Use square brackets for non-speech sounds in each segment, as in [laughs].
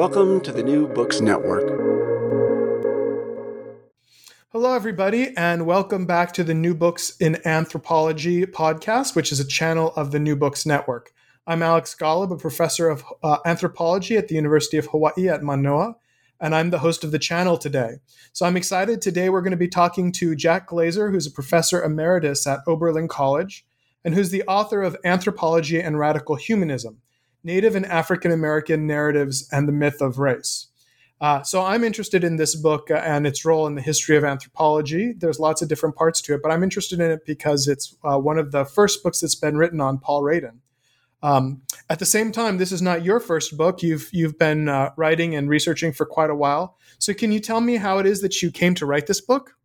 Welcome to the New Books Network. Hello, everybody, and welcome back to the New Books in Anthropology podcast, which is a channel of the New Books Network. I'm Alex Golub, a professor of uh, anthropology at the University of Hawaii at Manoa, and I'm the host of the channel today. So I'm excited. Today, we're going to be talking to Jack Glazier, who's a professor emeritus at Oberlin College and who's the author of Anthropology and Radical Humanism Native and African American Narratives and the Myth of Race. Uh, so I'm interested in this book and its role in the history of anthropology. There's lots of different parts to it, but I'm interested in it because it's uh, one of the first books that's been written on Paul Radin. Um, at the same time, this is not your first book. You've you've been uh, writing and researching for quite a while. So can you tell me how it is that you came to write this book?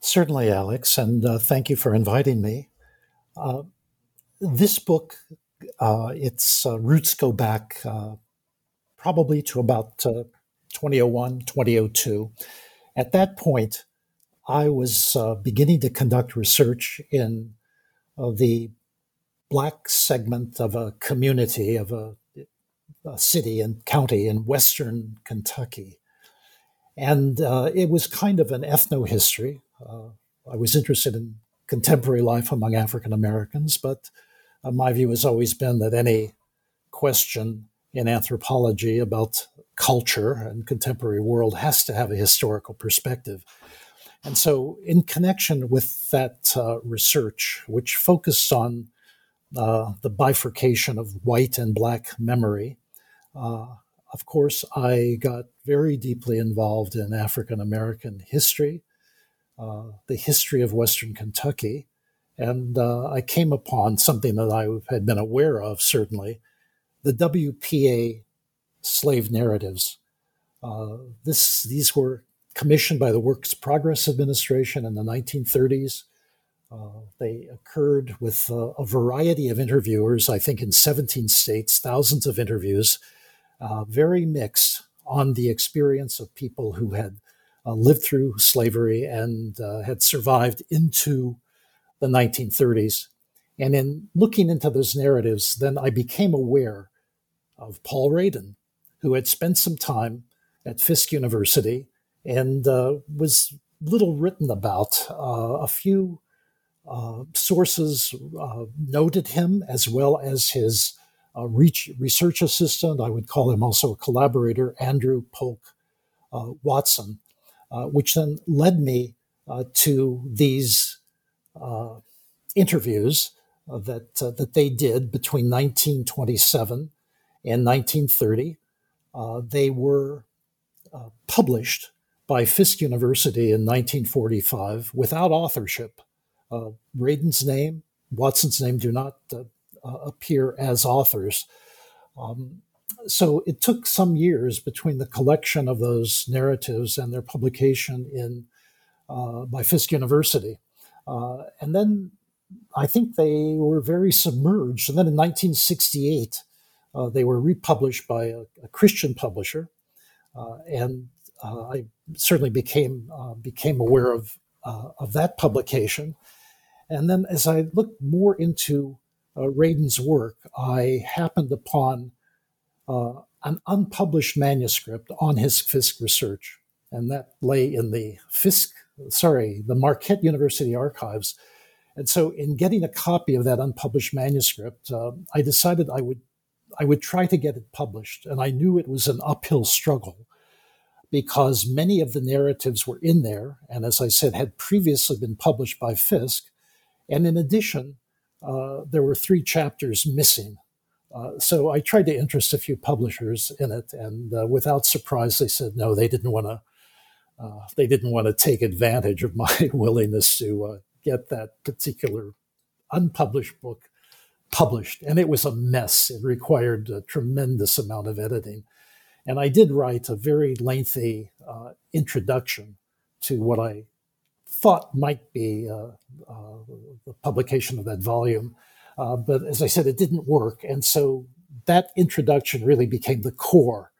Certainly, Alex, and uh, thank you for inviting me. Uh, this book uh, its uh, roots go back uh, probably to about 2001, 2002. At that point, I was beginning to conduct research in the black segment of a community of a, a, city and county in western Kentucky. And uh, it was kind of an ethnohistory. Uh, I was interested in contemporary life among African Americans, but uh, my view has always been that any question in anthropology about culture and contemporary world has to have a historical perspective. And so, in connection with that uh, research, which focused on uh, the bifurcation of white and black memory, uh, of course, I got very deeply involved in African American history, uh, the history of Western Kentucky, and uh, I came upon something that I had been aware of, certainly the WPA slave narratives. Uh, this, these were commissioned by the Works Progress Administration in the 1930s. Uh, they occurred with uh, a variety of interviewers, I think in 17 states, thousands of interviews, uh, very mixed on the experience of people who had uh, lived through slavery and had survived into the 1930s. And in looking into those narratives, then I became aware of Paul Radin, who had spent some time at Fisk University and uh, was little written about. Uh, a few uh, sources uh, noted him as well as his uh, research assistant. I would call him also a collaborator, Andrew Polk uh, Watson, which then led me to these interviews uh, that uh, that they did between 1927 and 1930. Uh, they were uh, published by Fisk University in 1945 without authorship. Radin's name, Watson's name do not appear as authors. Um, so it took some years between the collection of those narratives and their publication in uh, by Fisk University. Uh, and then I think they were very submerged. And then in 1968, uh, they were republished by a, a Christian publisher, uh, and uh, I certainly became uh, became aware of uh, of that publication. And then, as I looked more into Radin's work, I happened upon an unpublished manuscript on his Fisk research, and that lay in the Fisk sorry, the Marquette University archives. And so, in getting a copy of that unpublished manuscript, uh, I decided I would I would try to get it published, and I knew it was an uphill struggle because many of the narratives were in there, and as I said, had previously been published by Fisk. And in addition, uh, there were three chapters missing. Uh, so I tried to interest a few publishers in it, and uh, without surprise, they said no, they didn't want to uh, they didn't want to take advantage of my [laughs] willingness to uh, get that particular unpublished book published. And it was a mess. It required a tremendous amount of editing. And I did write a very lengthy uh, introduction to what I thought might be uh, uh, the publication of that volume. Uh, but as I said, it didn't work. And so that introduction really became the core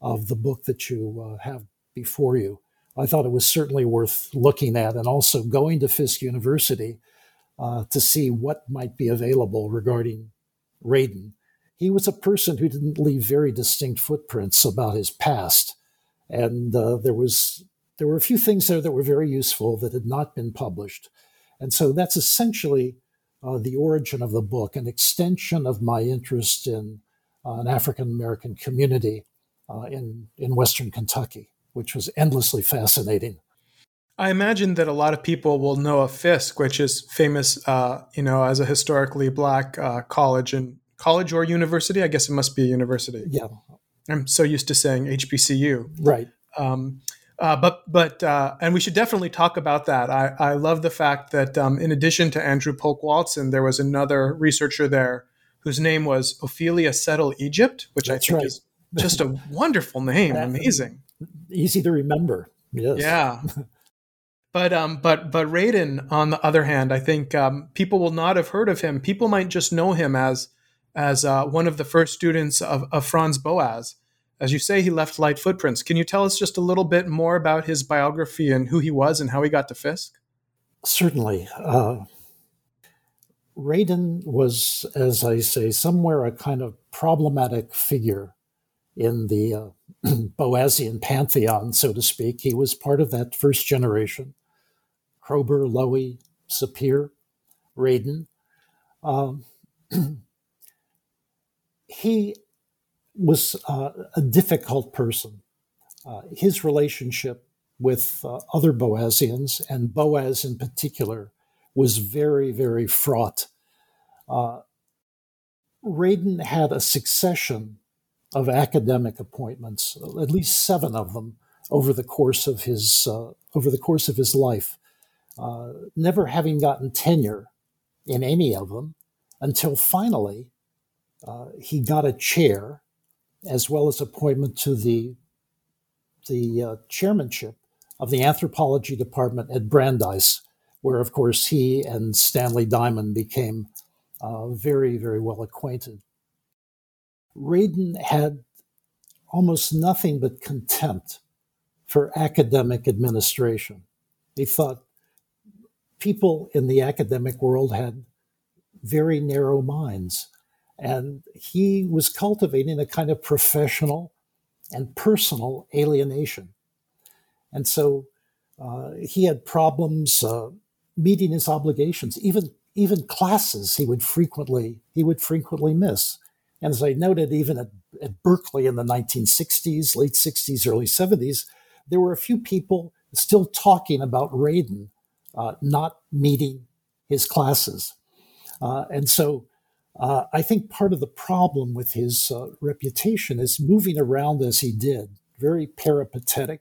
of the book that you have before you. I thought it was certainly worth looking at and also going to Fisk University uh, to see what might be available regarding Radin. He was a person who didn't leave very distinct footprints about his past. And uh, there was there were a few things there that were very useful that had not been published. And so that's essentially uh, the origin of the book, an extension of my interest in uh, an African American community uh, in, in Western Kentucky, which was endlessly fascinating. I imagine that a lot of people will know of Fisk, which is famous, uh, you know, as a historically black uh, college and college or university. I guess it must be a university. Yeah, I'm so used to saying HBCU. Right. Um, uh, but but uh, and we should definitely talk about that. I, I love the fact that um, in addition to Andrew Polk Watson, there was another researcher there whose name was Ophelia Settle Egypt, which That's I think right. is just a wonderful name, [laughs] amazing, easy to remember. Yes. Yeah. But um, but but Radin, on the other hand, I think um, people will not have heard of him. People might just know him as as uh, one of the first students of, of Franz Boas. As you say, he left light footprints. Can you tell us just a little bit more about his biography and who he was and how he got to Fisk? Certainly. Uh, Radin was, as I say, somewhere a kind of problematic figure in the uh, [clears throat] Boasian pantheon, so to speak. He was part of that first generation Kroeber, Lowie, Sapir, Radin. Um, [clears throat] he was uh, a difficult person. Uh, his relationship with uh, other Boasians, and Boas in particular, was very, very fraught. Uh, Radin had a succession of academic appointments, at least seven of them, over the course of his uh, over the course of his life, uh, never having gotten tenure in any of them until finally he got a chair as well as appointment to the the uh, chairmanship of the anthropology department at Brandeis, where, of course, he and Stanley Diamond became uh, very, very well acquainted. Radin had almost nothing but contempt for academic administration. He thought people in the academic world had very narrow minds and he was cultivating a kind of professional and personal alienation. And so uh, he had problems uh, meeting his obligations, even even classes he would frequently he would frequently miss. And as I noted, even at, at Berkeley in the 1960s, late 60s, early 70s, there were a few people still talking about Radin uh, not meeting his classes. Uh, and so uh, I think part of the problem with his uh, reputation is moving around as he did, very peripatetic.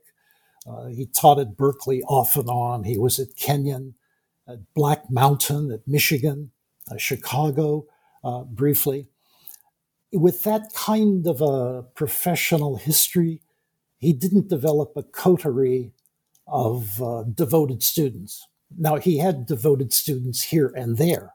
Uh, he taught at Berkeley off and on. He was at Kenyon, at Black Mountain, at Michigan, uh, Chicago, briefly. With that kind of a professional history, he didn't develop a coterie of uh, devoted students. Now, he had devoted students here and there,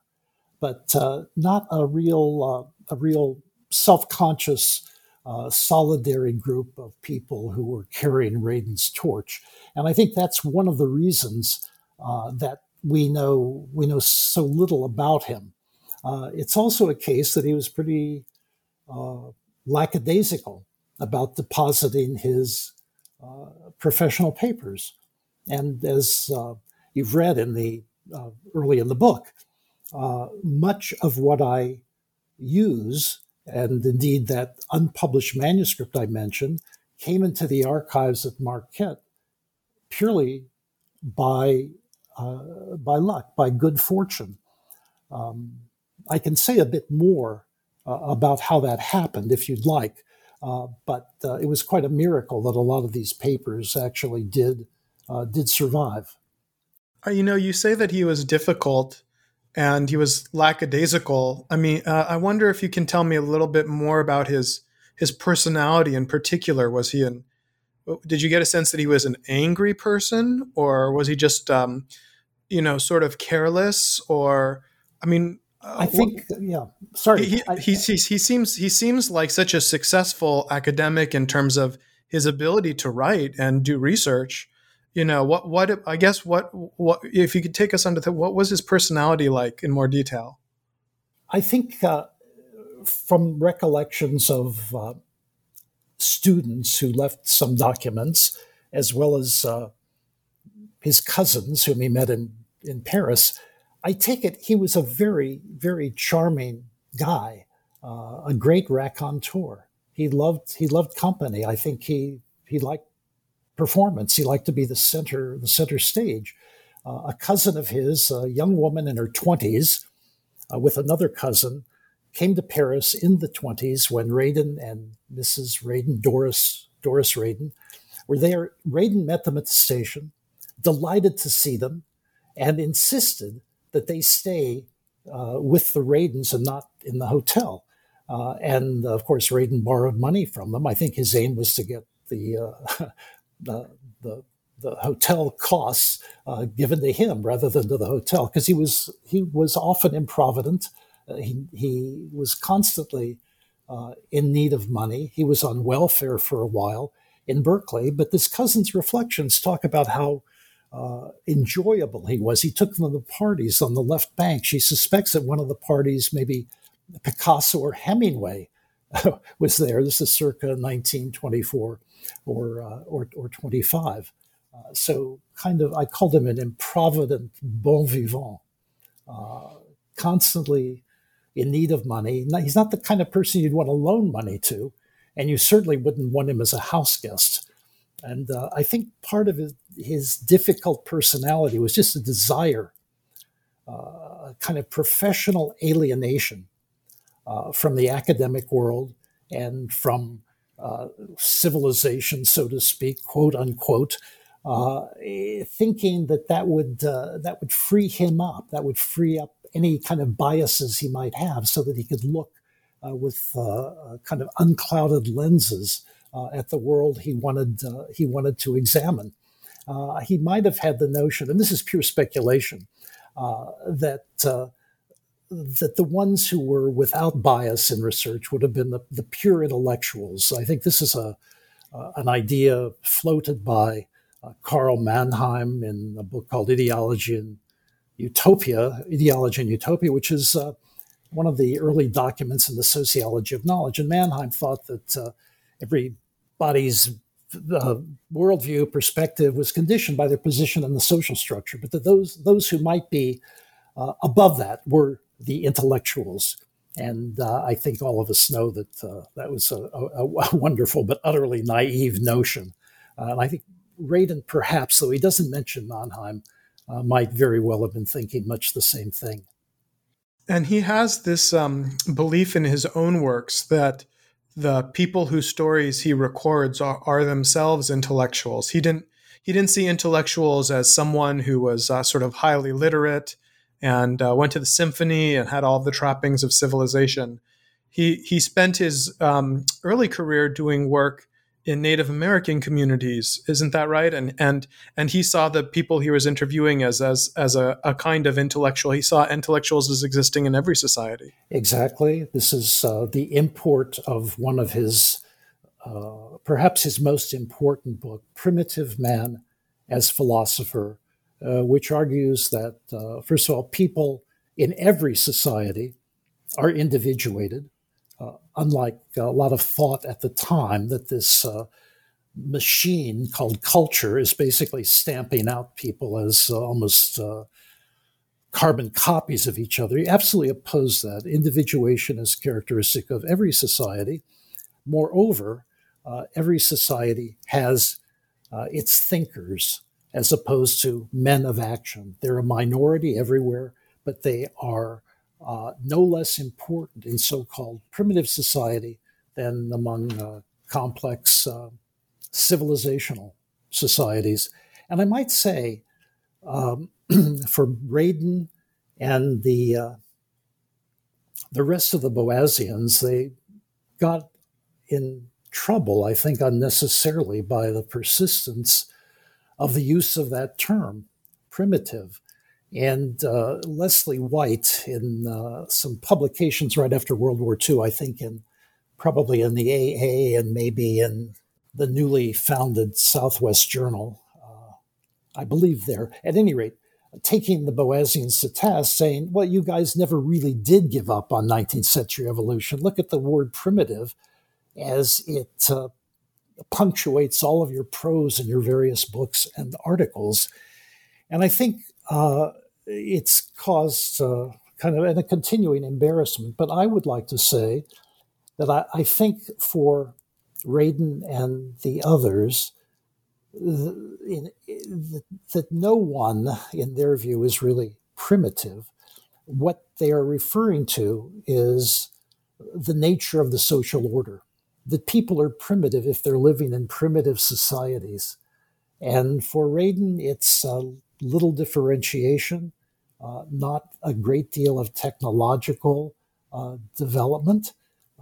but uh, not a real uh, a real self-conscious uh, solidary group of people who were carrying Radin's torch. And I think that's one of the reasons uh, that we know we know so little about him. Uh, it's also a case that he was pretty uh, lackadaisical about depositing his professional papers. And as you've read in the early in the book, uh, much of what I use, and indeed that unpublished manuscript I mentioned, came into the archives at Marquette purely by uh, by luck, by good fortune. Um, I can say a bit more uh, about how that happened if you'd like, uh, but uh, it was quite a miracle that a lot of these papers actually did uh, did survive. You know, you say that he was difficult and he was lackadaisical. I mean, uh, I wonder if you can tell me a little bit more about his his personality in particular? Was he an did you get a sense that he was an angry person or was he just um, you know sort of careless or i mean uh, i think what, yeah sorry he, I, he, he, he, seems he seems like such a successful academic in terms of his ability to write and do research you know what what i guess what what if you could take us under the what was his personality like in more detail i think uh, from recollections of uh, students who left some documents, as well as uh, his cousins, whom he met in, in Paris. I take it he was a very, very charming guy, uh, a great raconteur. He loved he loved company. I think he he liked performance. He liked to be the center the center stage. Uh, a cousin of his, a young woman in her twenties, uh, with another cousin, came to Paris in the 20s when Radin and Mrs. Radin, Doris, Doris Radin, were there. Radin met them at the station, delighted to see them, and insisted that they stay uh, with the Radins and not in the hotel. Uh, and of course, Radin borrowed money from them. I think his aim was to get the uh, [laughs] the, the, the hotel costs uh, given to him rather than to the hotel because he was he was often improvident uh, he, he was constantly in need of money. He was on welfare for a while in Berkeley, but this cousin's reflections talk about how uh, enjoyable he was. He took them to the parties on the left bank. She suspects that one of the parties, maybe Picasso or Hemingway, [laughs] was there. This is circa 1924 or uh, or, or 25. Uh, so, kind of, I called him an improvident bon vivant, uh, constantly in need of money. He's not the kind of person you'd want to loan money to, and you certainly wouldn't want him as a house guest. And uh, I think part of his, his, difficult personality was just a desire, uh, a kind of professional alienation uh, from the academic world and from uh, civilization, so to speak, quote unquote. Uh, thinking that that would uh, that would free him up, that would free up any kind of biases he might have so that he could look uh, with kind of unclouded lenses at the world he wanted, he wanted to examine. Uh, he might have had the notion, and this is pure speculation, that that the ones who were without bias in research would have been the, the pure intellectuals. I think this is a uh, an idea floated by uh, Karl Mannheim in a book called Ideology and Utopia, Ideology and Utopia, which is uh, one of the early documents in the sociology of knowledge. And Mannheim thought that uh, everybody's uh, worldview perspective was conditioned by their position in the social structure, but that those those who might be uh, above that were the intellectuals. And uh, I think all of us know that uh, that was a, a, a, [laughs] wonderful but utterly naive notion. and I think Radin, perhaps, though he doesn't mention Mannheim, uh, might very well have been thinking much the same thing. And he has this um, belief in his own works that the people whose stories he records are, are, themselves intellectuals. He didn't he didn't see intellectuals as someone who was uh, sort of highly literate and uh, went to the symphony and had all the trappings of civilization. He he spent his um, early career doing work in Native American communities, isn't that right? And and and he saw the people he was interviewing as as as a, a kind of intellectual. He saw intellectuals as existing in every society. Exactly. This is uh, the import of one of his, uh, perhaps his most important book, "Primitive Man as Philosopher," uh, which argues that uh, first of all, people in every society are individuated unlike a lot of thought at the time that this uh, machine called culture is basically stamping out people as uh, almost uh, carbon copies of each other. He absolutely opposed that. Individuation is characteristic of every society. Moreover, uh, every society has uh, its thinkers as opposed to men of action. They're a minority everywhere, but they are uh, no less important in so called primitive society than among uh, complex uh, civilizational societies. And I might say, um, [clears throat] for Radin and the uh, the rest of the Boasians, they got in trouble, I think, unnecessarily by the persistence of the use of that term, primitive. And uh, Leslie White, in uh, some publications right after World War II, I think in probably in the AA and maybe in the newly founded Southwest Journal, uh, I believe there, at any rate, taking the Boasians to task, saying, well, you guys never really did give up on 19th century evolution. Look at the word primitive as it uh, punctuates all of your prose in your various books and articles. And I think uh, it's caused uh, kind of and a continuing embarrassment. But I would like to say that I, I think for Radin and the others, that no one, in their view, is really primitive. What they are referring to is the nature of the social order. That people are primitive if they're living in primitive societies. And for Radin, it's a little differentiation, uh, not a great deal of technological uh, development.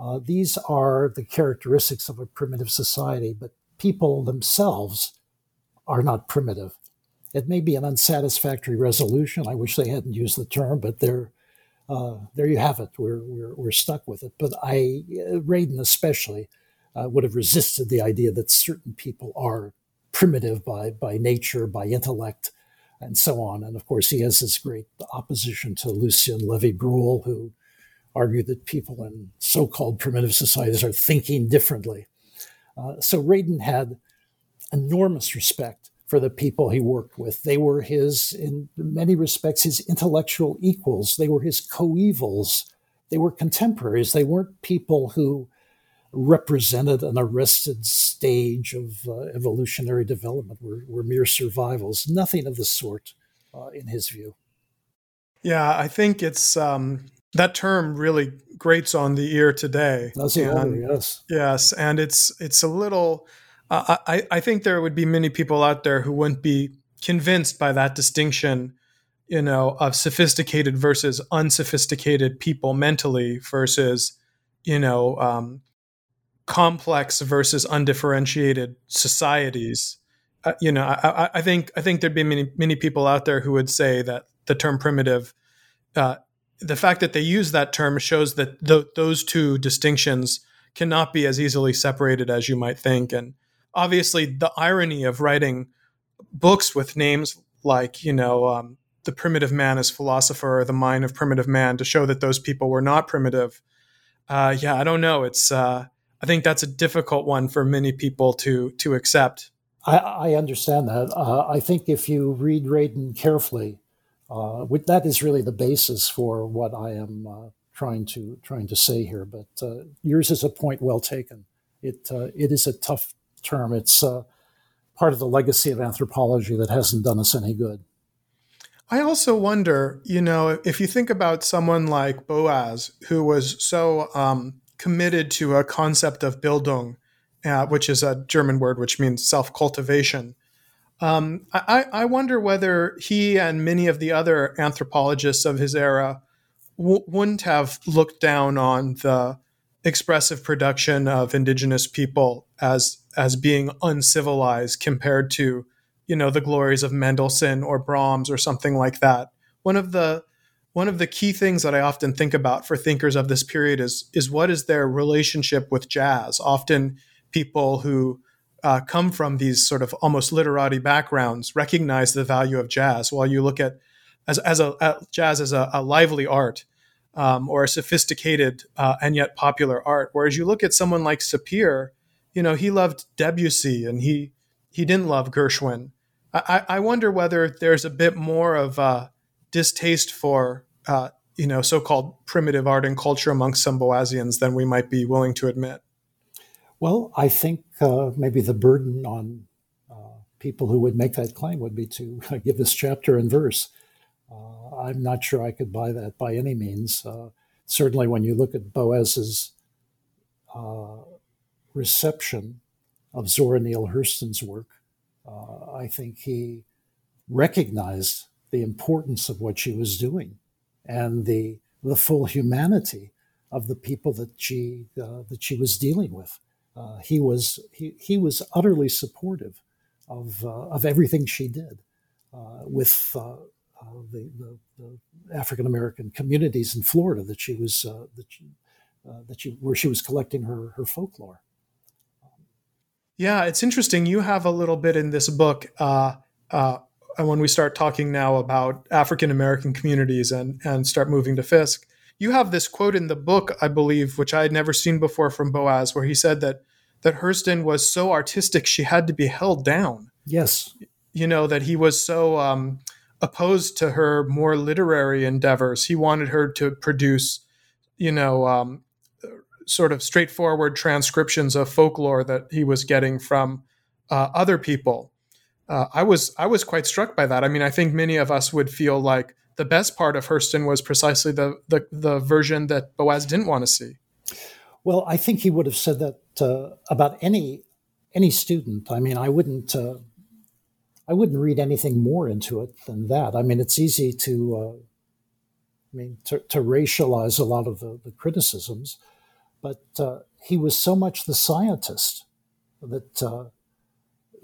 Uh, these are the characteristics of a primitive society, but people themselves are not primitive. It may be an unsatisfactory resolution. I wish they hadn't used the term, but there, uh, there you have it. We're, we're, we're stuck with it. But I, uh, Radin especially, uh, would have resisted the idea that certain people are primitive by, by nature, by intellect, and so on. And of course, he has this great opposition to Lucien Levy Bruhl, who argued that people in so called primitive societies are thinking differently. Uh, so Radin had enormous respect for the people he worked with. They were his, in many respects, his intellectual equals. They were his coevals. They were contemporaries. They weren't people who represented an arrested stage of uh, evolutionary development, were, were mere survivals. Nothing of the sort, uh, in his view. Yeah, I think it's um, that term really grates on the ear today. It? And, yes. Yes, and it's it's a little I, I think there would be many people out there who wouldn't be convinced by that distinction, you know, of sophisticated versus unsophisticated people mentally versus, you know, um, complex versus undifferentiated societies. Uh, you know, I, I, think I think there'd be many many people out there who would say that the term primitive, uh, the fact that they use that term shows that th- those two distinctions cannot be as easily separated as you might think, and obviously the irony of writing books with names like you know um, the primitive man as philosopher or the mind of primitive man to show that those people were not primitive uh, yeah i don't know it's uh, i think that's a difficult one for many people to to accept i, I understand that uh, i think if you read Radin carefully uh, that is really the basis for what i am uh, trying to trying to say here but uh, yours is a point well taken it it is a tough term. It's uh, part of the legacy of anthropology that hasn't done us any good. I also wonder, you know, if you think about someone like Boas, who was so um, committed to a concept of Bildung, uh, which is a German word which means self cultivation. Um, I, I, wonder whether he and many of the other anthropologists of his era w- wouldn't have looked down on the expressive production of indigenous people as as being uncivilized compared to you know the glories of Mendelssohn or Brahms or something like that. One of the one of the key things that I often think about for thinkers of this period is is what is their relationship with jazz. Often people who uh, come from these sort of almost literati backgrounds recognize the value of jazz. While you look at as as a at jazz as a, a lively art um, or a sophisticated uh, and yet popular art, whereas you look at someone like Sapir, you know, he loved Debussy and he he didn't love Gershwin. I, I wonder whether there's a bit more of a distaste for uh, you know so-called primitive art and culture amongst some Boasians than we might be willing to admit. Well, I think uh, maybe the burden on uh, people who would make that claim would be to [laughs] give this chapter and verse. Uh, I'm not sure I could buy that by any means. Uh, certainly, when you look at Boas's uh, reception of Zora Neale Hurston's work. I think he recognized the importance of what she was doing and the the full humanity of the people that she uh, that she was dealing with. uh, he was he, he was utterly supportive of uh, of everything she did uh, with uh, the, the, the African American communities in Florida that she was that she, that she where she was collecting her her folklore. Yeah, it's interesting. You have a little bit in this book. Uh, when we start talking now about African American communities and and start moving to Fisk, you have this quote in the book, I believe, which I had never seen before from Boas, where he said that that Hurston was so artistic she had to be held down. Yes, you know that he was so um, opposed to her more literary endeavors. He wanted her to produce, you know, um, sort of straightforward transcriptions of folklore that he was getting from uh, other people. Uh, I was I was quite struck by that. I mean, I think many of us would feel like the best part of Hurston was precisely the the, the version that Boas didn't want to see. Well, I think he would have said that uh, about any any student. I mean, I wouldn't uh, I wouldn't read anything more into it than that. I mean, it's easy to uh, I mean to, to, racialize a lot of the, the criticisms, but uh, he was so much the scientist that uh,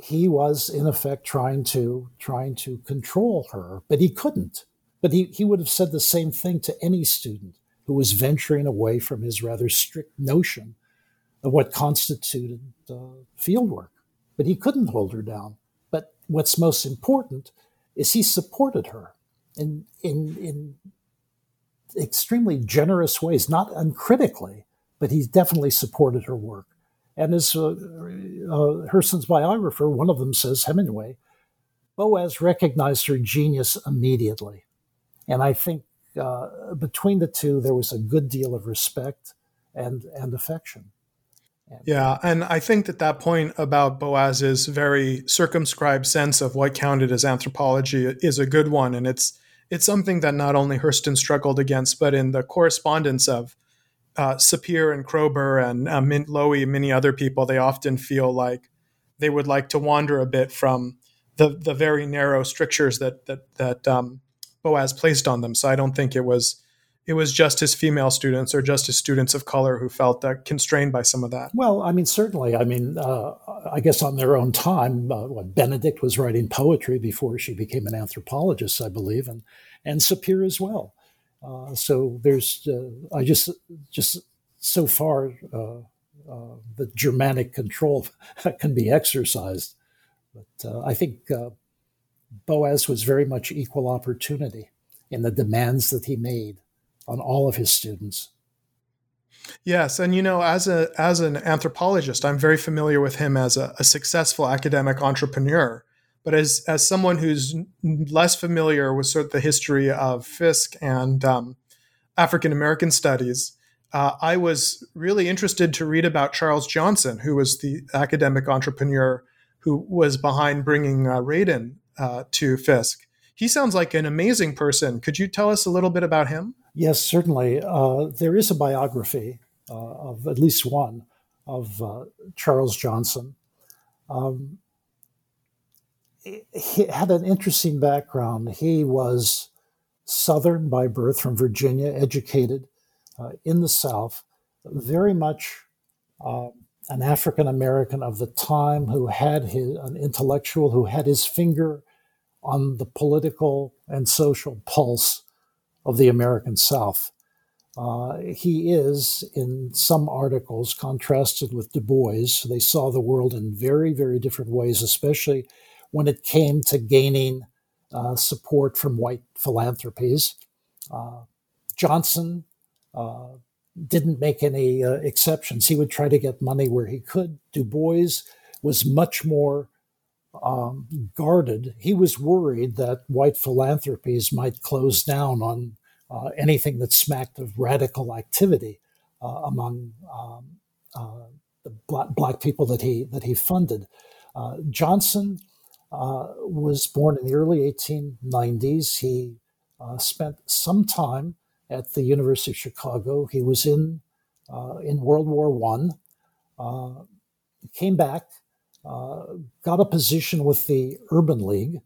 he was in effect trying to trying to control her, but he couldn't. But he, he would have said the same thing to any student who was venturing away from his rather strict notion of what constituted uh, fieldwork. But he couldn't hold her down. But what's most important is he supported her in, in, in extremely generous ways, not uncritically, but he definitely supported her work. And as uh, uh, Hurston's biographer, one of them says, Hemenway, Boas recognized her genius immediately. And I think uh, between the two, there was a good deal of respect and, and affection. And, yeah, and I think that that point about Boas's very circumscribed sense of what counted as anthropology is a good one, and it's it's something that not only Hurston struggled against, but in the correspondence of uh, Sapir and Kroeber and uh, Mint Lowie and many other people, they often feel like they would like to wander a bit from the the very narrow strictures that that that um, Boas placed on them. So I don't think it was it was just his female students or just his students of color who felt uh, constrained by some of that. Well, I mean, certainly. I mean, uh, I guess on their own time, uh, Benedict was writing poetry before she became an anthropologist, I believe, and and Sapir as well. Uh, so there's, uh, I just, just so far, uh, uh the Germanic control that [laughs] can be exercised. But I think Boas was very much equal opportunity in the demands that he made on all of his students. Yes, and you know, as a as an anthropologist, I'm very familiar with him as a, a successful academic entrepreneur. But as as someone who's less familiar with sort of the history of Fisk and um, African American studies, uh, I was really interested to read about Charles Johnson, who was the academic entrepreneur who was behind bringing uh, Radin uh, to Fisk. He sounds like an amazing person. Could you tell us a little bit about him? Yes, certainly. Uh, there is a biography uh, of at least one of uh, Charles Johnson. Um, he had an interesting background. He was Southern by birth from Virginia, educated uh, in the South, very much uh, an African American of the time who had his, an intellectual who had his finger on the political and social pulse of the American South. Uh, he is, in some articles, contrasted with Du Bois. They saw the world in very, very different ways, especially when it came to gaining uh, support from white philanthropies. Uh, Johnson uh, didn't make any uh, exceptions. He would try to get money where he could. Du Bois was much more um, guarded. He was worried that white philanthropies might close down on uh, anything that smacked of radical activity uh, among um, the black, black, people that he that he funded. Johnson uh, was born in the early 1890s. He uh, spent some time at the University of Chicago. He was in uh, in World War One. Uh, came back, got a position with the Urban League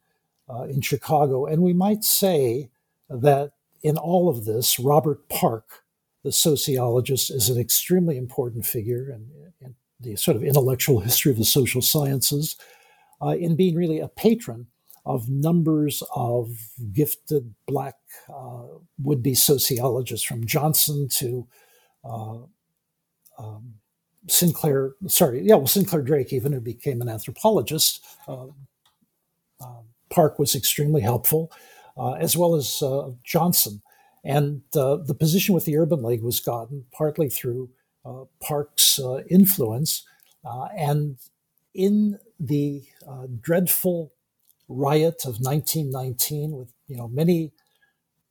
in Chicago, and we might say that in all of this, Robert Park, the sociologist, is an extremely important figure, in, and the sort of intellectual history of the social sciences, uh, in being really a patron of numbers of gifted black uh, would be sociologists, from Johnson to uh, um, St. Clair, sorry, yeah, well, St. Clair Drake, even who became an anthropologist. Uh, uh, Park was extremely helpful, uh, as well as Johnson. And the position with the Urban League was gotten partly through Park's influence. and in the dreadful riot of 1919, with you know many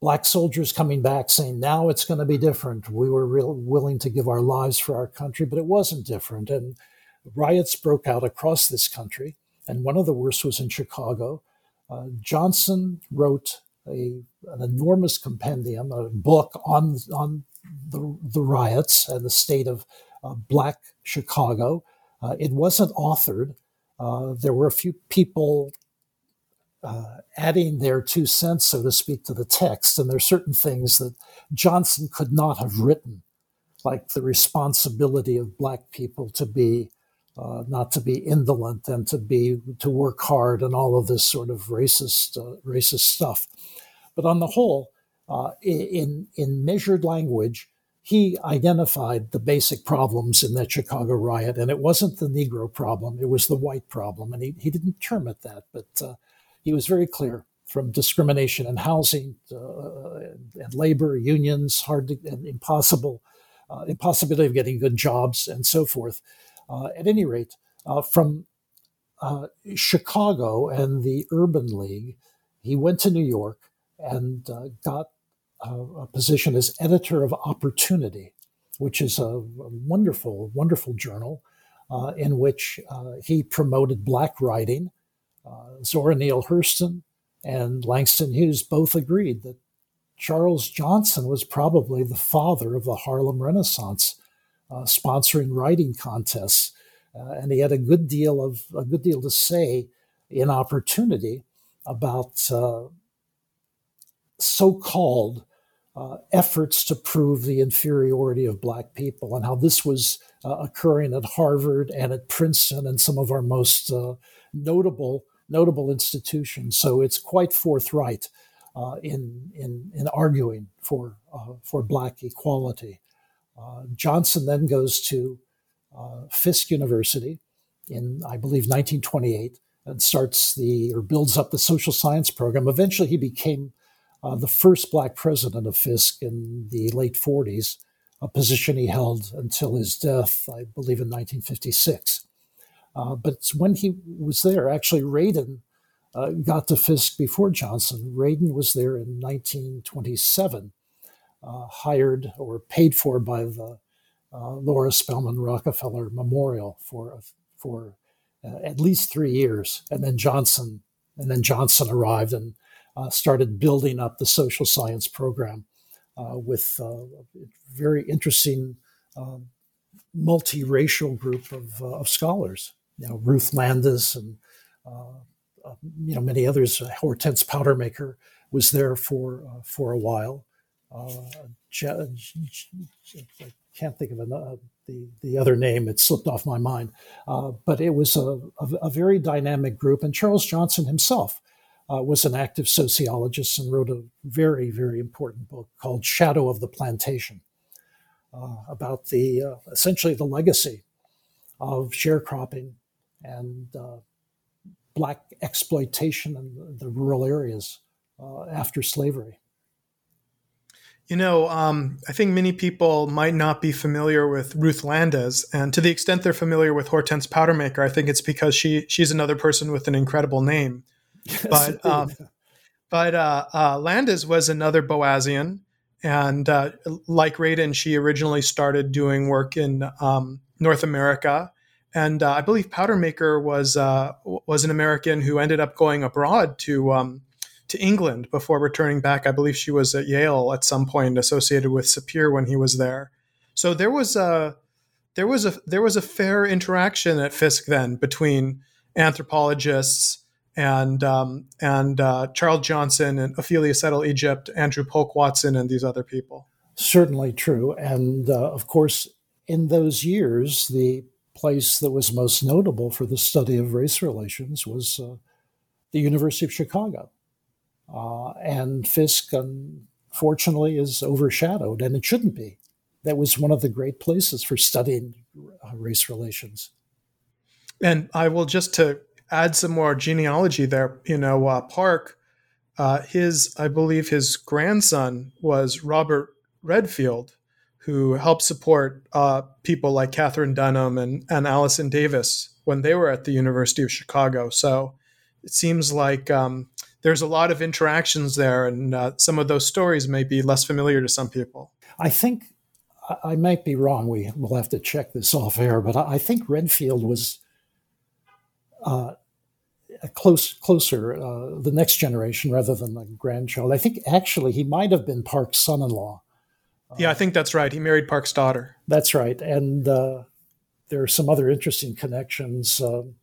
black soldiers coming back saying, now it's going to be different. We were real willing to give our lives for our country, but it wasn't different. And riots broke out across this country. And one of the worst was in Chicago. Uh, Johnson wrote a, an enormous compendium, a book on, on the, the riots and the state of uh, black Chicago. Uh, it wasn't authored. Uh, there were a few people uh, adding their two cents, so to speak, to the text. And there are certain things that Johnson could not have written, like the responsibility of black people to be uh, not to be indolent and to be to work hard and all of this sort of racist uh, racist stuff. But on the whole, uh, in in measured language, he identified the basic problems in that Chicago riot, and it wasn't the Negro problem; it was the white problem. And he he didn't term it that, but uh, he was very clear from discrimination in housing uh, and labor, unions, hard to, and impossible, uh, impossibility of getting good jobs, and so forth. Uh, at any rate, uh, from uh, Chicago and the Urban League, he went to New York and got a position as editor of Opportunity, which is a, a wonderful, wonderful journal in which he promoted black writing. Uh, Zora Neale Hurston and Langston Hughes both agreed that Charles Johnson was probably the father of the Harlem Renaissance, uh, sponsoring writing contests, uh, and he had a good deal of a good deal to say in opportunity about uh, so-called uh, efforts to prove the inferiority of black people and how this was uh, occurring at Harvard and at Princeton and some of our most uh, notable notable institutions. So it's quite forthright uh, in, in, in arguing for, uh, for black equality. Johnson then goes to Fisk University in, I believe, 1928 and starts the, or builds up the social science program. Eventually, he became uh, the first black president of Fisk in the late 40s, a position he held until his death, I believe, in 1956. Uh, but when he was there, actually, Radin uh, got to Fisk before Johnson. Radin was there in 1927, uh, hired or paid for by the uh, Laura Spelman Rockefeller Memorial for for uh, at least three years, and then Johnson and then Johnson arrived and started building up the social science program with a very interesting um, multiracial group of, of scholars you know, Ruth Landes and uh, uh, you know many others. Hortense Powdermaker was there for uh, for a while. I can't think of another, the the other name; it slipped off my mind. but it was a, a, a, very dynamic group, and Charles Johnson himself. Uh, was an active sociologist and wrote a very, very important book called Shadow of the Plantation uh, about the uh, essentially the legacy of sharecropping and uh, black exploitation in the rural areas uh, after slavery. You know, um, I think many people might not be familiar with Ruth Landes, and to the extent they're familiar with Hortense Powdermaker, I think it's because she she's another person with an incredible name. Yes, but [laughs] um, but uh, uh, Landes was another Boasian, and uh, like Radin, she originally started doing work in um, North America and uh, I believe Powdermaker was uh, was an American who ended up going abroad to um, to England before returning back. I believe she was at Yale at some point, associated with Sapir when he was there. So there was a there was a there was a fair interaction at Fisk then between anthropologists and um, and uh, Charles Johnson and Ophelia Settle Egypt, Andrew Polk Watson, and these other people. Certainly true, and uh, of course, in those years, the place that was most notable for the study of race relations was uh, the University of Chicago. Uh, and Fisk, unfortunately, is overshadowed, and it shouldn't be. That was one of the great places for studying uh, race relations. And I will just to add some more genealogy there. You know, uh, Park, uh, his I believe his grandson was Robert Redfield, who helped support uh, people like Katherine Dunham and, and Allison Davis when they were at the University of Chicago. So it seems like um, there's a lot of interactions there, and uh, some of those stories may be less familiar to some people. I think I might be wrong. We will have to check this off air, but I think Redfield was uh, close, closer, uh, the next generation rather than the grandchild. I think actually he might have been Park's son-in-law. Yeah, I think that's right. He married Park's daughter. That's right, and uh, there are some other interesting connections. Um,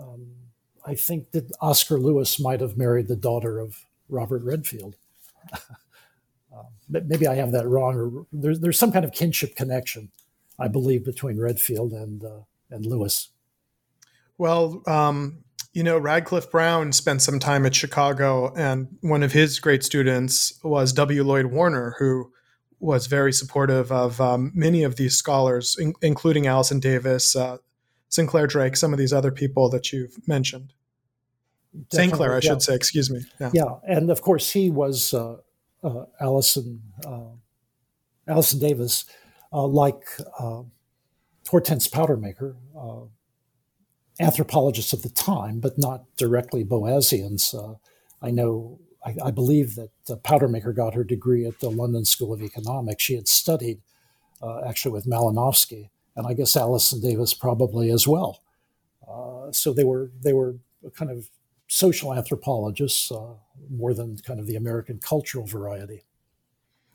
um, I think that Oscar Lewis might have married the daughter of Robert Redfield. [laughs] uh, maybe I have that wrong, or there's there's some kind of kinship connection, I believe, between Redfield and uh, and Lewis. Well, um, you know, Radcliffe Brown spent some time at Chicago, and one of his great students was W. Lloyd Warner, who was very supportive of um, many of these scholars, in- including Allison Davis, uh, Sinclair Drake, some of these other people that you've mentioned. St. Clair, I yeah. should say, excuse me. Yeah. yeah. and of course, he was uh, uh, Allison, uh, Allison Davis, uh, like uh, Hortense Powdermaker, anthropologists of the time, but not directly Boasians. I know I, I believe that uh, Powdermaker got her degree at the London School of Economics. She had studied uh, actually with Malinowski, and I guess Allison Davis probably as well. Uh, so they were they were kind of social anthropologists uh, more than kind of the American cultural variety.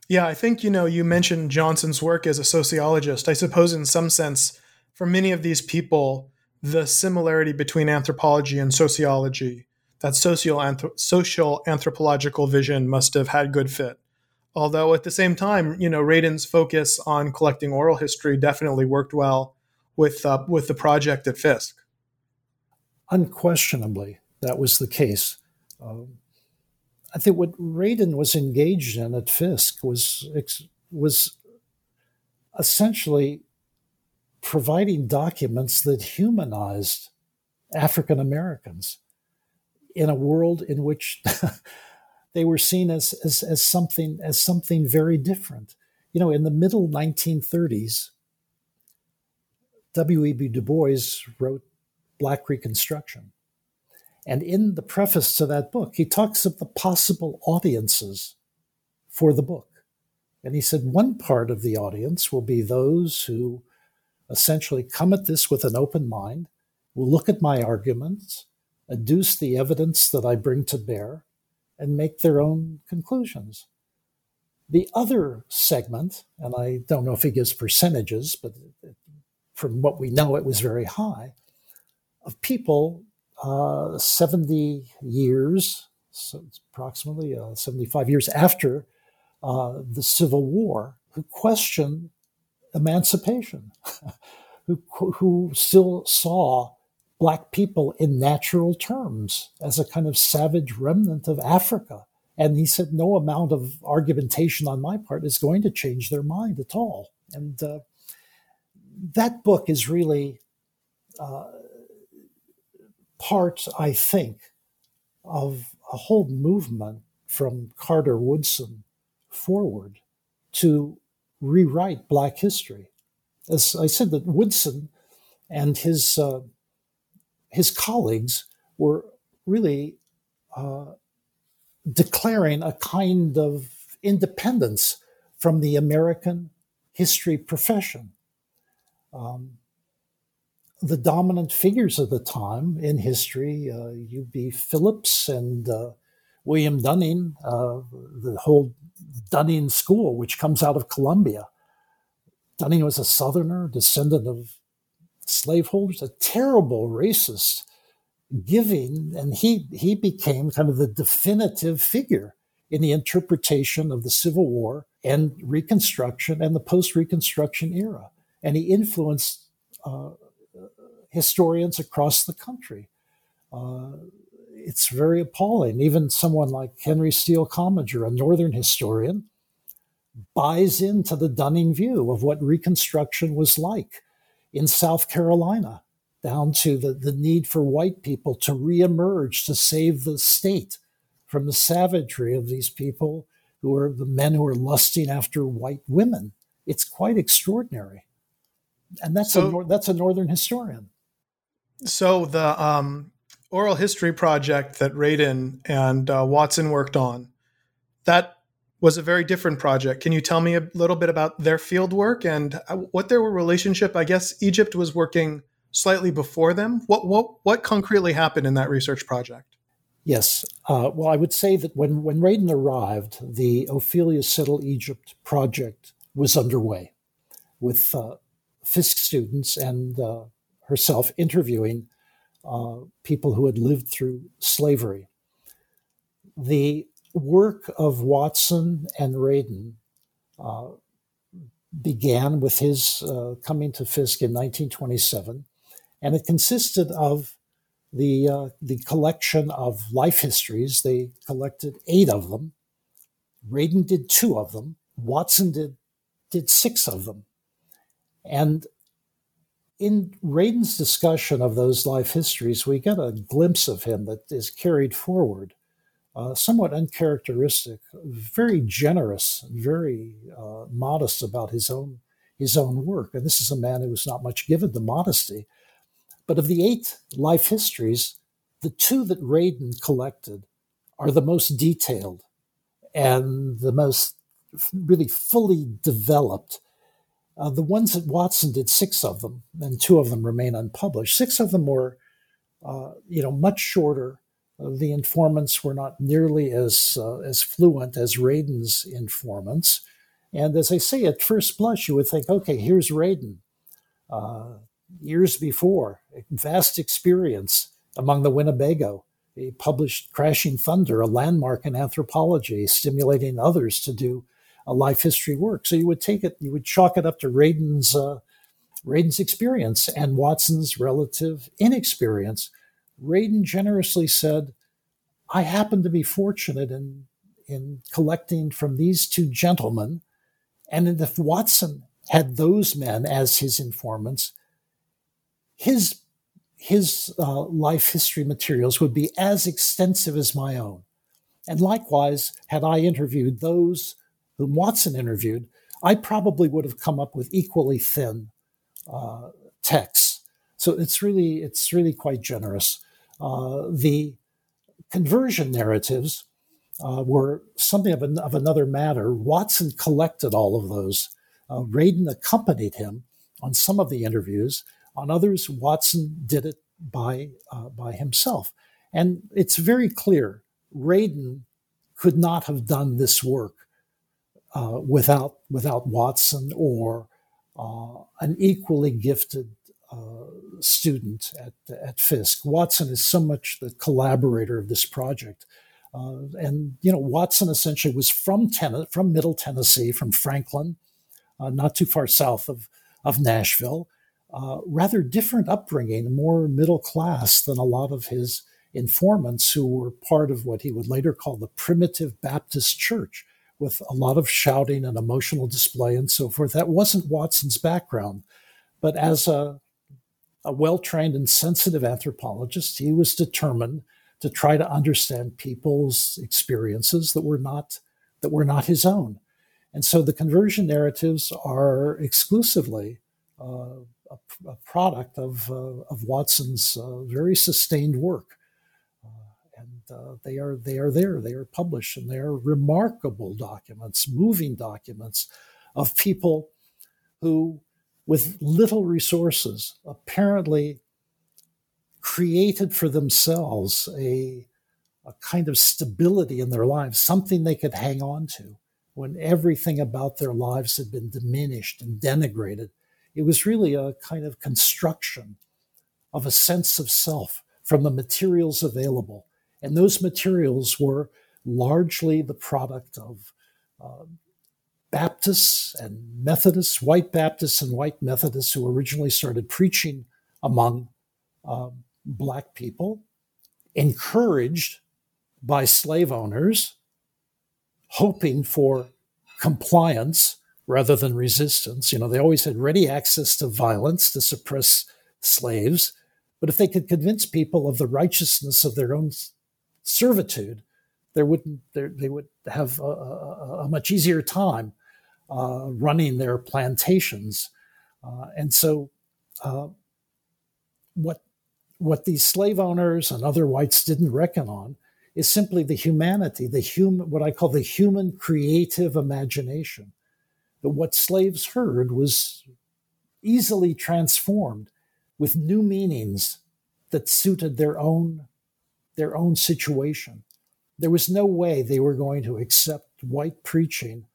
Yeah, I think you know you mentioned Johnson's work as a sociologist. I suppose in some sense, for many of these people, the similarity between anthropology and sociology that social, social anthropological vision must have had good fit. Although at the same time, you know, Radin's focus on collecting oral history definitely worked well with uh, with the project at Fisk. Unquestionably, that was the case. Um, I think what Radin was engaged in at Fisk was was essentially providing documents that humanized African Americans in a world in which [laughs] they were seen as, as, as something as something very different. You know, in the middle 1930s, W.E.B. Du Bois wrote Black Reconstruction. And in the preface to that book, he talks of the possible audiences for the book. And he said one part of the audience will be those who essentially come at this with an open mind, will look at my arguments, adduce the evidence that I bring to bear, and make their own conclusions. The other segment, and I don't know if he gives percentages, but from what we know, it was very high, of people uh, 70 years, so approximately uh, 75 years after uh, the Civil War, who questioned emancipation, [laughs] who, who still saw black people in natural terms as a kind of savage remnant of Africa. And he said, no amount of argumentation on my part is going to change their mind at all. And uh, that book is really uh, part, I think, of a whole movement from Carter Woodson forward to rewrite Black history. As I said, that Woodson and his uh, his colleagues were really uh, declaring a kind of independence from the American history profession. Um, the dominant figures of the time in history, uh, U.B. Phillips and uh, William Dunning, uh, the whole Dunning school, which comes out of Columbia. Dunning was a Southerner, descendant of slaveholders, a terrible racist, giving, and he he became kind of the definitive figure in the interpretation of the Civil War and Reconstruction and the post-Reconstruction era, and he influenced uh, historians across the country. Uh, it's very appalling. Even someone like Henry Steele Commager, a Northern historian, buys into the Dunning view of what Reconstruction was like in South Carolina, down to the, the need for white people to reemerge to save the state from the savagery of these people who are the men who are lusting after white women. It's quite extraordinary. And that's so, a that's a northern historian. So the um, oral history project that Radin and uh, Watson worked on, that was a very different project. Can you tell me a little bit about their field work and uh, what their relationship? I guess Egypt was working slightly before them. What what what concretely happened in that research project? Yes. Uh, well, I would say that when when Radin arrived, the Ophelia Settle Egypt project was underway, with uh, Fisk students and uh, herself interviewing uh, people who had lived through slavery. The work of Watson and Radin uh, began with his uh, coming to Fisk in 1927, and it consisted of the uh, the collection of life histories. They collected eight of them. Radin did two of them. Watson did did six of them, and in Radin's discussion of those life histories, we get a glimpse of him that is carried forward uh, somewhat uncharacteristic, very generous, very uh, modest about his own his own work. And this is a man who was not much given to modesty. But of the eight life histories, the two that Radin collected are the most detailed and the most really fully developed. Uh, the ones that Watson did six of them, and two of them remain unpublished. Six of them were, uh, you know, much shorter the informants were not nearly as uh, as fluent as Radin's informants. And as I say, at first blush, you would think, okay, here's Radin. Uh, years before, vast experience among the Winnebago. He published Crashing Thunder, a landmark in anthropology, stimulating others to do a life history work. So you would take it, you would chalk it up to Radin's, uh, experience and Watson's relative inexperience. Radin generously said, I happen to be fortunate in, in collecting from these two gentlemen. And if Watson had those men as his informants, his, his uh, life history materials would be as extensive as my own. And likewise, had I interviewed those whom Watson interviewed, I probably would have come up with equally thin uh, texts. So it's really it's really quite generous. Uh, the conversion narratives uh, were something of, an, of, another matter. Watson collected all of those. Uh, Radin accompanied him on some of the interviews. On others, Watson did it by uh, by himself. And it's very clear Radin could not have done this work uh, without without Watson or uh, an equally gifted uh, student at, at Fisk. Watson is so much the collaborator of this project. Uh, and, you know, Watson essentially was from, ten- from Middle Tennessee, from Franklin, uh, not too far south of, of Nashville. Uh, rather different upbringing, more middle class than a lot of his informants who were part of what he would later call the primitive Baptist church, with a lot of shouting and emotional display and so forth. That wasn't Watson's background. But as a a well trained and sensitive anthropologist, he was determined to try to understand people's experiences that were not that were not his own. And so the conversion narratives are exclusively uh, a, a, product of, uh, of Watson's uh, very sustained work. Uh, they are they are there. They are published, and they are remarkable documents, moving documents of people who with little resources, apparently created for themselves a, a kind of stability in their lives, something they could hang on to when everything about their lives had been diminished and denigrated. It was really a kind of construction of a sense of self from the materials available. And those materials were largely the product of uh, Baptists and Methodists, white Baptists and white Methodists who originally started preaching among uh, black people, encouraged by slave owners, hoping for compliance rather than resistance. You know, they always had ready access to violence to suppress slaves. But if they could convince people of the righteousness of their own servitude, there wouldn't they would have a, a, a much easier time uh, running their plantations. Uh, and so, uh, what what these slave owners and other whites didn't reckon on is simply the humanity, the human, what I call the human creative imagination. That what slaves heard was easily transformed with new meanings that suited their own their own situation. There was no way they were going to accept white preaching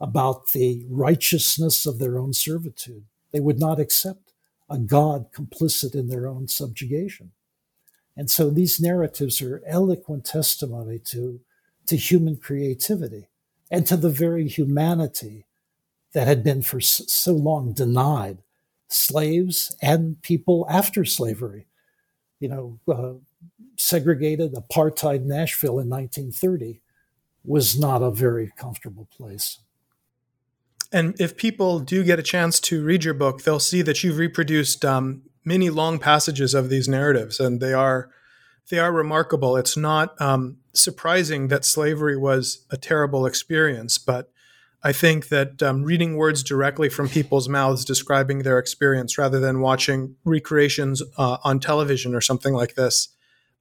about the righteousness of their own servitude. They would not accept a God complicit in their own subjugation. And so these narratives are eloquent testimony to, to human creativity and to the very humanity that had been for so long denied slaves and people after slavery. You know, uh, segregated apartheid Nashville in 1930 was not a very comfortable place. And if people do get a chance to read your book, they'll see that you've reproduced um, many long passages of these narratives, and they are they are remarkable. It's not um, surprising that slavery was a terrible experience, but I think that um, reading words directly from people's mouths describing their experience rather than watching recreations uh, on television or something like this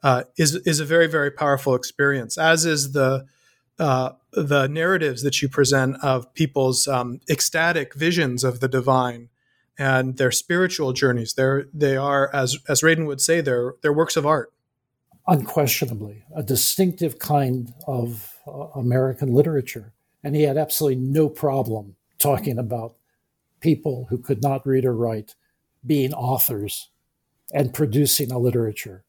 uh, is is a very very powerful experience. As is the uh, the narratives that you present of people's um, ecstatic visions of the divine and their spiritual journeys. They're they are as as Radin would say they're they're works of art. Unquestionably, a distinctive kind of uh, American literature, and he had absolutely no problem talking about people who could not read or write being authors and producing a literature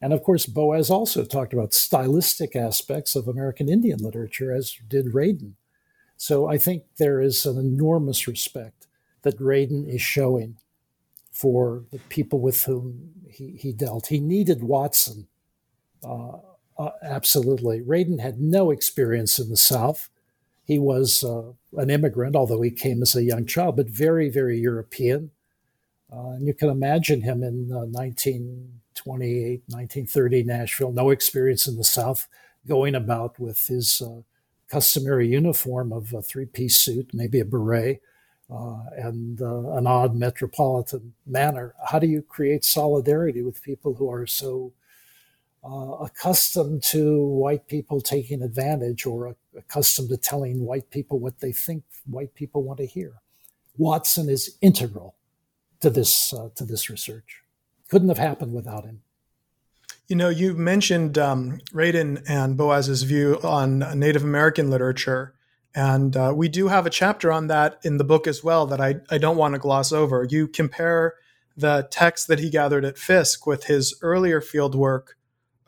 and of course, Boas also talked about stylistic aspects of American Indian literature, as did Radin. So I think there is an enormous respect that Radin is showing for the people with whom he, he dealt. He needed Watson, uh, uh, absolutely. Radin had no experience in the South. He was uh, an immigrant, although he came as a young child, but very, very European. Uh, and you can imagine him in 19- 28, 1930 Nashville, no experience in the South, going about with his uh, customary uniform of a three piece suit, maybe a beret, uh, and uh, an odd metropolitan manner. How do you create solidarity with people who are so uh, accustomed to white people taking advantage or accustomed to telling white people what they think white people want to hear? Watson is integral to this uh, to this research couldn't have happened without him. You know, you mentioned um, and Boas's view on Native American literature, and uh, we do have a chapter on that in the book as well that I, I don't want to gloss over. You compare the text that he gathered at Fisk with his earlier field work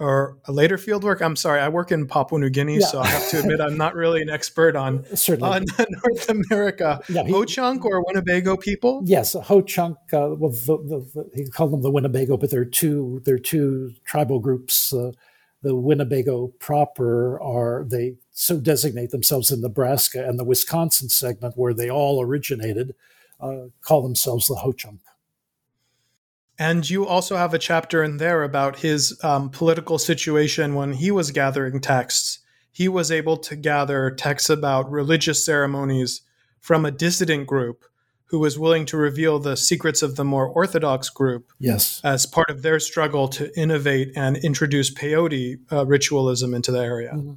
or a later field work. I'm sorry, I work in Papua New Guinea, yeah. so I have to admit I'm not really an expert on, [laughs] on [laughs] North America. Yeah, he, Ho-Chunk or Winnebago people? Yes, Ho-Chunk. Uh, well, the, the, the, he called them the Winnebago, but there are two. There are two tribal groups. Uh, the Winnebago proper are they so designate themselves in Nebraska, and the Wisconsin segment where they all originated uh, call themselves the Ho-Chunk. And you also have a chapter in there about his um, political situation when he was gathering texts. He was able to gather texts about religious ceremonies from a dissident group who was willing to reveal the secrets of the more orthodox group yes. as part of their struggle to innovate and introduce peyote uh, ritualism into the area. Mm-hmm.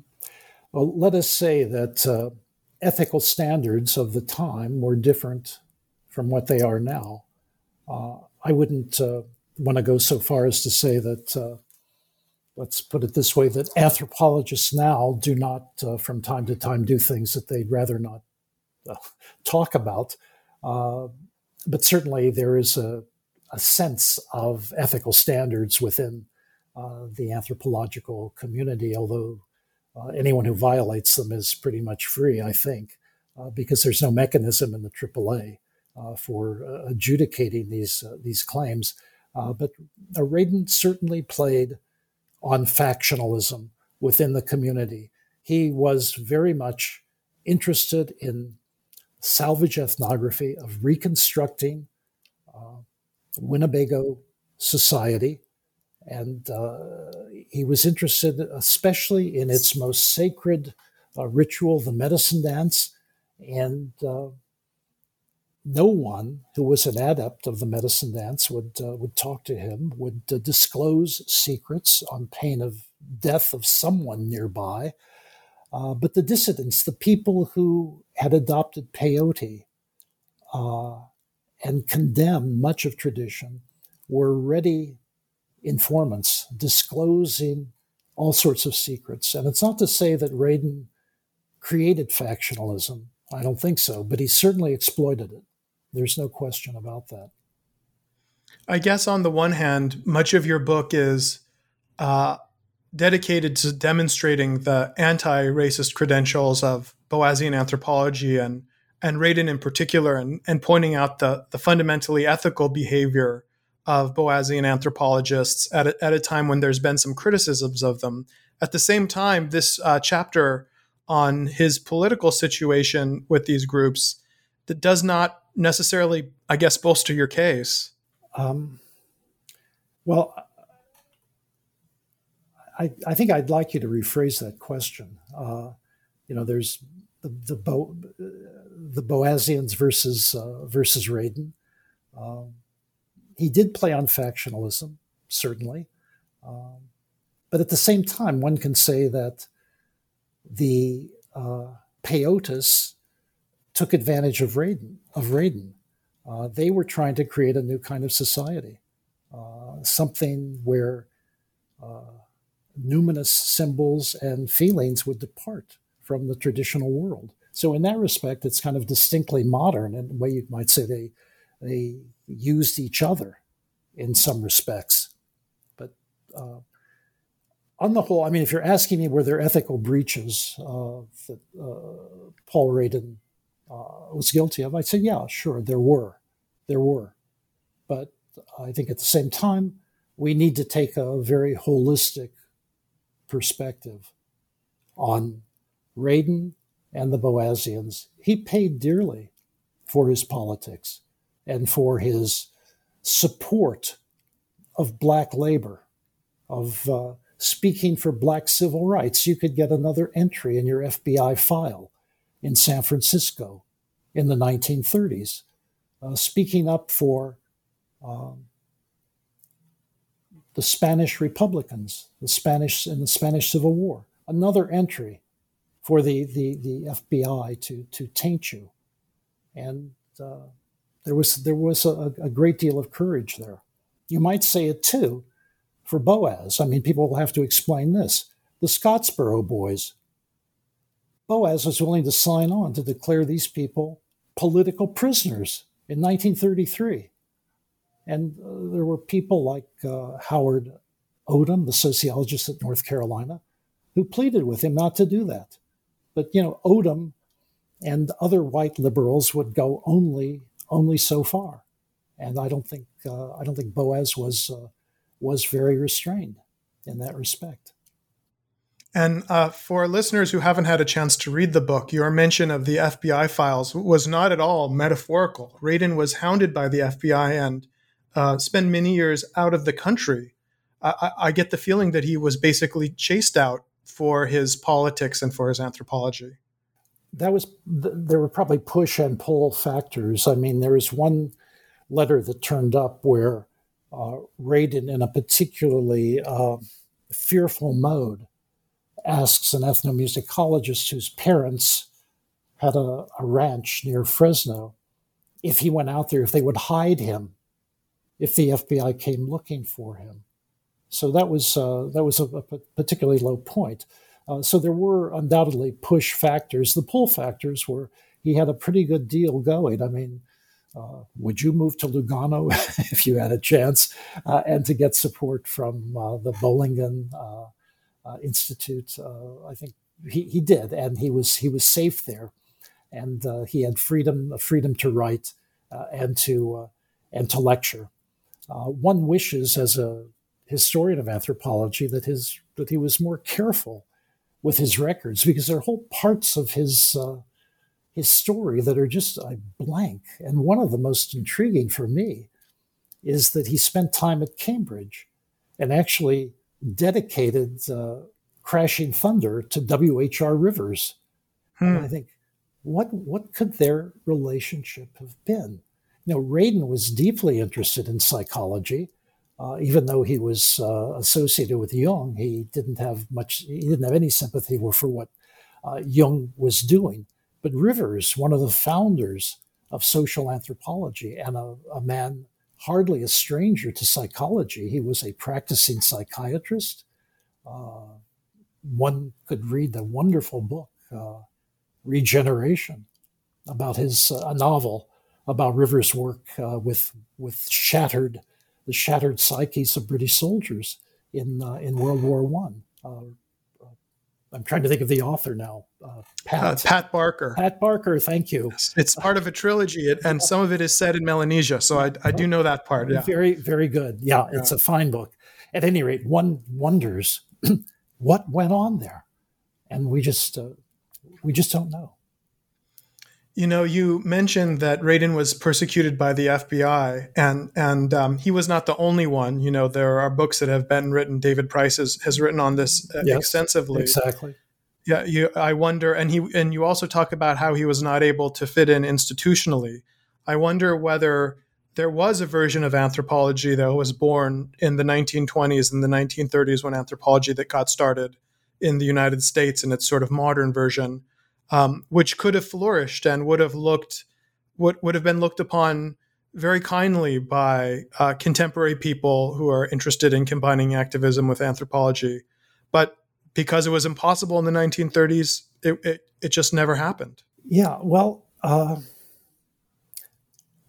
Well, let us say that uh, ethical standards of the time were different from what they are now. Uh, I wouldn't uh, want to go so far as to say that, uh, let's put it this way, that anthropologists now do not, uh, from time to time, do things that they'd rather not uh, talk about. Uh, but certainly there is a, a, sense of ethical standards within uh, the anthropological community, although anyone who violates them is pretty much free, I think, because there's no mechanism in the AAA for uh, adjudicating these uh, these claims. Uh, but Radin certainly played on factionalism within the community. He was very much interested in salvage ethnography of reconstructing uh, Winnebago society. And uh, he was interested especially in its most sacred uh, ritual, the medicine dance. And uh, no one who was an adept of the medicine dance would, uh, would talk to him, would uh, disclose secrets on pain of death of someone nearby. Uh, but the dissidents, the people who had adopted peyote uh, and condemned much of tradition, were ready informants disclosing all sorts of secrets. And it's not to say that Radin created factionalism. I don't think so, but he certainly exploited it. There's no question about that. I guess on the one hand, much of your book is uh, dedicated to demonstrating the anti-racist credentials of Boasian anthropology and and Radin in particular, and, and pointing out the the fundamentally ethical behavior of Boasian anthropologists at a, at a time when there's been some criticisms of them. At the same time, this uh, chapter on his political situation with these groups that does not necessarily, I guess, bolster your case. Um, well, I, I think I'd like you to rephrase that question. Uh, you know, there's the the, Bo, the Boasians versus uh, versus Radin. Um, he did play on factionalism, certainly, um, but at the same time, one can say that the uh, Peyotes took advantage of Radin. Of Radin, uh, they were trying to create a new kind of society, uh, something where uh, numinous symbols and feelings would depart from the traditional world. So in that respect, it's kind of distinctly modern in the way you might say they they used each other in some respects. But uh, on the whole, I mean, if you're asking me were there ethical breaches uh, that uh, Paul uh, was guilty of, I'd say, yeah, sure, there were. There were. But I think at the same time, we need to take a very holistic perspective on Radin and the Boasians. He paid dearly for his politics and for his support of black labor, of uh, speaking for black civil rights. You could get another entry in your FBI file in San Francisco in the 1930s, uh, speaking up for um, the Spanish Republicans, the Spanish in the Spanish Civil War. Another entry for the, the, the FBI to, to taint you. And uh, there was, there was a, a, great deal of courage there. You might say it too for Boas. I mean, people will have to explain this. The Scottsboro boys, Boas was willing to sign on to declare these people political prisoners in 1933. And uh, there were people like uh, Howard Odum, the sociologist at North Carolina, who pleaded with him not to do that. But you know, Odum and other white liberals would go only only so far, and I don't think uh, I don't think Boas was uh, was very restrained in that respect. And uh, for listeners who haven't had a chance to read the book, your mention of the FBI files was not at all metaphorical. Radin was hounded by the FBI and uh, spend many years out of the country, I, I, get the feeling that he was basically chased out for his politics and for his anthropology. That was there were probably push and pull factors. I mean, there was one letter that turned up where uh, in a particularly uh, fearful mode, asks an ethnomusicologist whose parents had a, a ranch near Fresno if he went out there, if they would hide him if the FBI came looking for him. So that was uh, that was a, a, particularly low point. Uh, so there were undoubtedly push factors. The pull factors were he had a pretty good deal going. I mean, uh, would you move to Lugano [laughs] if you had a chance, uh, and to get support from uh, the Bollingen uh, Institute? I think he, he did, and he was he was safe there, and he had freedom freedom to write and to and to lecture. Uh, one wishes, as a historian of anthropology, that his that he was more careful with his records because there are whole parts of his uh, his story that are just uh, blank. And one of the most intriguing for me is that he spent time at Cambridge and actually dedicated uh, Crashing Thunder to W.H.R. Rivers. Hmm. And I think, what what could their relationship have been? You know, Radin was deeply interested in psychology. Uh, even though he was uh, associated with Jung, he didn't have much. He didn't have any sympathy for what uh, Jung was doing. But Rivers, one of the founders of social anthropology, and a, a man hardly a stranger to psychology, he was a practicing psychiatrist. Uh, one could read the wonderful book uh, Regeneration about his uh, a novel about Rivers' work uh, with with shattered the shattered psyches of British soldiers in uh, in World War One. Uh, uh, I'm trying to think of the author now. Pat. Pat Barker. Pat Barker. Thank you. It's part of a trilogy, and some of it is set in Melanesia, so I, I do know that part. Yeah. Very very good. Yeah, yeah, it's a fine book. At any rate, one wonders [clears throat] what went on there, and we just we just don't know. You know, you mentioned that Radin was persecuted by the FBI, and and um, he was not the only one. You know, there are books that have been written. David Price has, has written on this uh, yes, extensively. Exactly. Yeah, you. I wonder, and he and you also talk about how he was not able to fit in institutionally. I wonder whether there was a version of anthropology that was born in the 1920s and the 1930s when anthropology that got started in the United States in its sort of modern version um, which could have flourished and would have looked would would have been looked upon very kindly by uh, contemporary people who are interested in combining activism with anthropology, but because it was impossible in the 1930s, it it, it just never happened. Yeah, well, uh,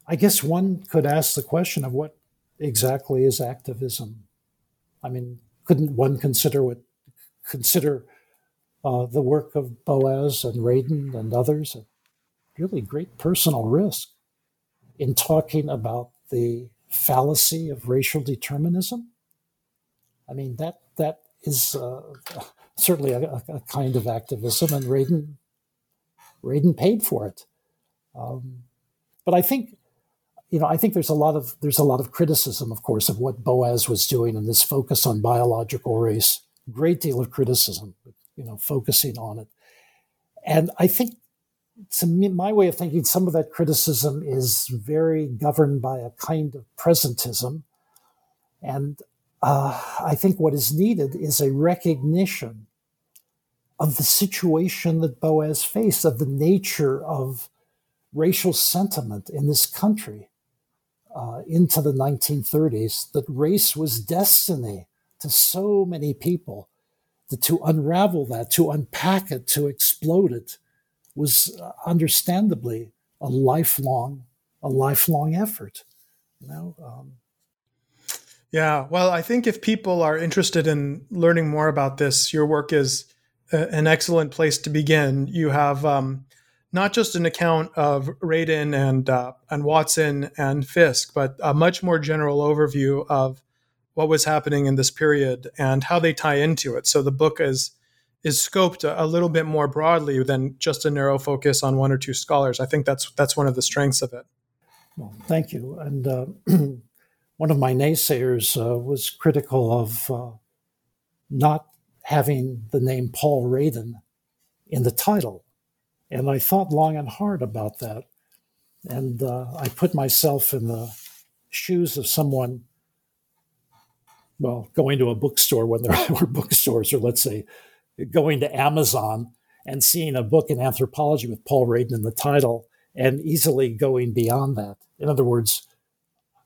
I guess one could ask the question of what exactly is activism. I mean, couldn't one consider what consider uh, the work of Boas and Radin and others at really great personal risk in talking about the fallacy of racial determinism. I mean, that that is uh, [laughs] certainly a, a, kind of activism, and Radin, Radin paid for it. Um, but I think, you know, I think there's a lot of there's a lot of criticism, of course, of what Boas was doing and this focus on biological race. Great deal of criticism you know, focusing on it. And I think, to me, my way of thinking, some of that criticism is very governed by a kind of presentism. And uh, I think what is needed is a recognition of the situation that Boas faced, of the nature of racial sentiment in this country uh, into the 1930s, that race was destiny to so many people to unravel that, to unpack it, to explode it was uh, understandably a lifelong, a lifelong effort. You know. Um, yeah, well, I think if people are interested in learning more about this, your work is a, an excellent place to begin. You have um, not just an account of Radin and uh, and Watson and Fisk, but a much more general overview of what was happening in this period and how they tie into it. So the book is is scoped a, a, little bit more broadly than just a narrow focus on one or two scholars. I think that's that's one of the strengths of it. Well, thank you. And uh, [clears throat] one of my naysayers uh, was critical of uh, not having the name Paul Radin in the title, and I thought long and hard about that. And uh, I put myself in the shoes of someone well, going to a bookstore when there were [laughs] bookstores, or let's say going to Amazon and seeing a book in anthropology with Paul Radin in the title and easily going beyond that. In other words,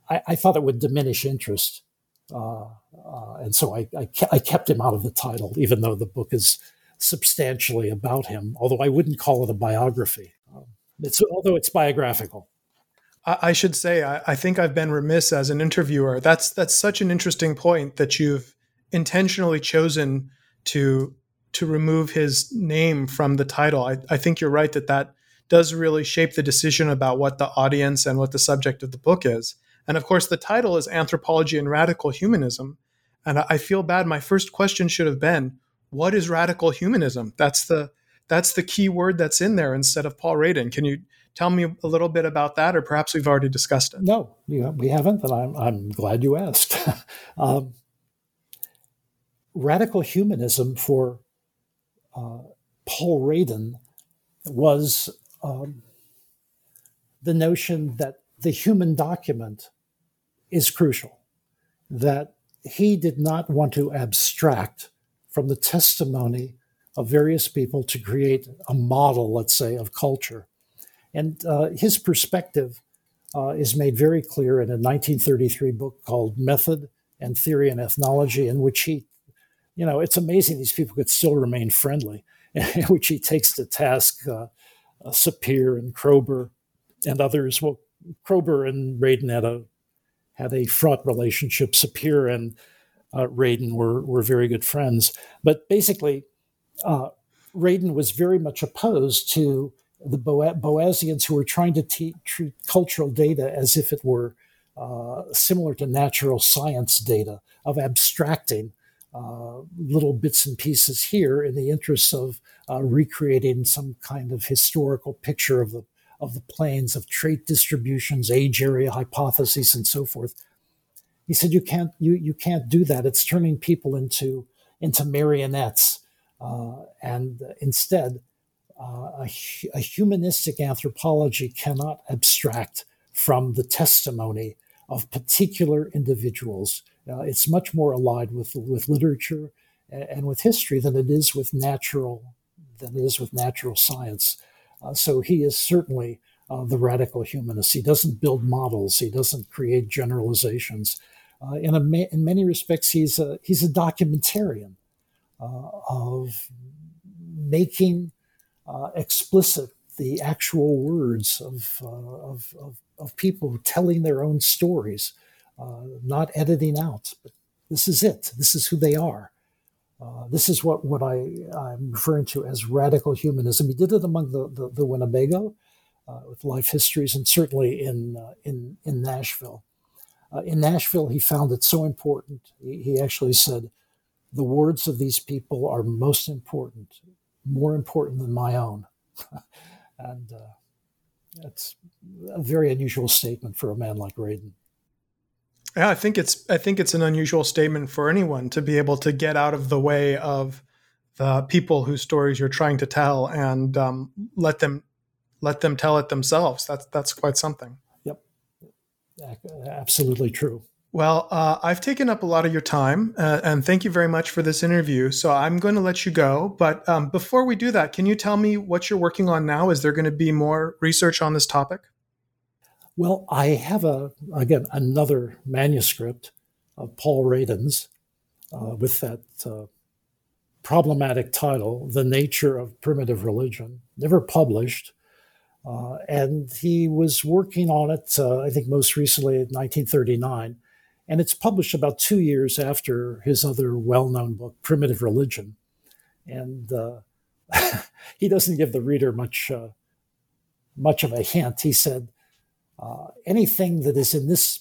I, I thought it would diminish interest. Uh, uh, and so I, I, ke- I, kept him out of the title, even though the book is substantially about him, although I wouldn't call it a biography. Um, it's, although it's biographical. I should say, I, I, think I've been remiss as an interviewer. That's that's such an interesting point that you've intentionally chosen to to remove his name from the title. I, I think you're right that that does really shape the decision about what the audience and what the subject of the book is. And of course, the title is Anthropology and Radical Humanism. And I feel bad. My first question should have been, what is radical humanism? That's the that's the key word that's in there instead of Paul Radin. Can you tell me a little bit about that, or perhaps we've already discussed it? No, we haven't, and I'm, I'm glad you asked. [laughs] um, radical humanism for uh, Paul Radin was um, the notion that the human document is crucial, that he did not want to abstract from the testimony of various people to create a model, let's say, of culture. And uh, his perspective uh, is made very clear in a 1933 book called Method and Theory and Ethnology, in which he, you know, it's amazing these people could still remain friendly, [laughs] in which he takes to task uh, uh Sapir and Kroeber and others. Well, Kroeber and Radin had a had a fraught relationship. Sapir and uh, Radin were were very good friends, but basically, uh, Radin was very much opposed to the Bo- Boasians who were trying to te- treat cultural data as if it were uh, similar to natural science data of abstracting uh, little bits and pieces here in the interests of uh, recreating some kind of historical picture of the of the planes of trait distributions, age area hypotheses, and so forth. He said, "You can't you you can't do that. It's turning people into into marionettes." Uh, and instead, uh, a, a, humanistic anthropology cannot abstract from the testimony of particular individuals. Uh, it's much more allied with with literature and with history than it is with natural than it is with natural science. Uh, so he is certainly uh, the radical humanist. He doesn't build models. He doesn't create generalizations. Uh, in, a, in many respects, he's a he's a documentarian uh, of making uh, explicit the actual words of, uh, of, of, of, people telling their own stories, not editing out. But this is it. This is who they are. Uh, this is what, what I, am referring to as radical humanism. He did it among the, the, the Winnebago uh, with life histories and certainly in, uh, in, in Nashville. Uh, in Nashville, he found it so important. He, he, actually said, The words of these people are most important, more important than my own. [laughs] and uh, that's a very unusual statement for a man like Radin. Yeah, I think it's I think it's an unusual statement for anyone to be able to get out of the way of the people whose stories you're trying to tell and um, let them let them tell it themselves. That's that's quite something. Yep, absolutely true. Well, uh, I've taken up a lot of your time, uh, and thank you very much for this interview. So I'm going to let you go. But um, before we do that, can you tell me what you're working on now? Is there going to be more research on this topic? Well, I have a again another manuscript of Paul Radin's uh, with that uh, problematic title, "The Nature of Primitive Religion," never published. Uh, and he was working on it, uh, I think, most recently in 1939. And it's published about two years after his other well known book, Primitive Religion. And uh, [laughs] he doesn't give the reader much, uh, much of a hint. He said, uh, anything that is in this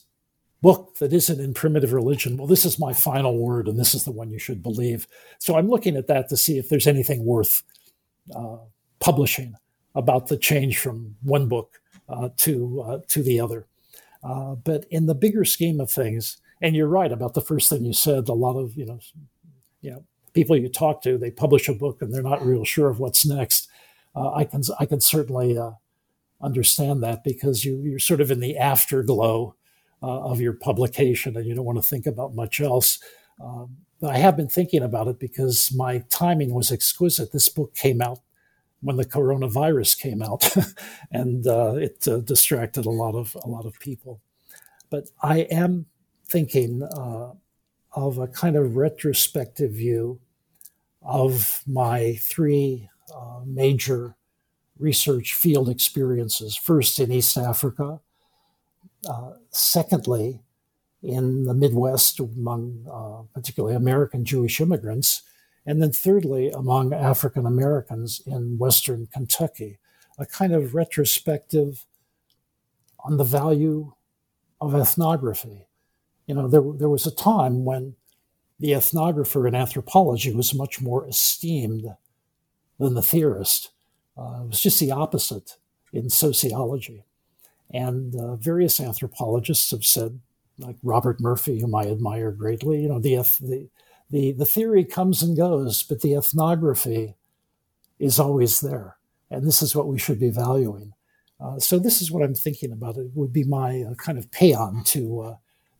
book that isn't in primitive religion, well, this is my final word and this is the one you should believe. So I'm looking at that to see if there's anything worth uh, publishing about the change from one book uh, to uh, to the other. Uh, but in the bigger scheme of things, and you're right about the first thing you said. A lot of you know, you know, people you talk to, they publish a book and they're not real sure of what's next. Uh, I can I can certainly understand that because you, you're sort of in the afterglow uh, of your publication and you don't want to think about much else. Um, but I have been thinking about it because my timing was exquisite. This book came out when the coronavirus came out, [laughs] and uh, it uh, distracted a lot of a lot of people. But I am thinking uh, of a kind of retrospective view of my three uh, major research field experiences, first in East Africa, uh, secondly, in the Midwest among uh, particularly American Jewish immigrants, and then thirdly, among African Americans in Western Kentucky, a kind of retrospective on the value of ethnography. You know, there, there was a time when the ethnographer in anthropology was much more esteemed than the theorist. Uh, it was just the opposite in sociology. And uh, various anthropologists have said, like Robert Murphy, whom I admire greatly, you know, the, the, the, the theory comes and goes, but the ethnography is always there. And this is what we should be valuing. Uh, so this is what I'm thinking about. It would be my uh, kind of paean to uh,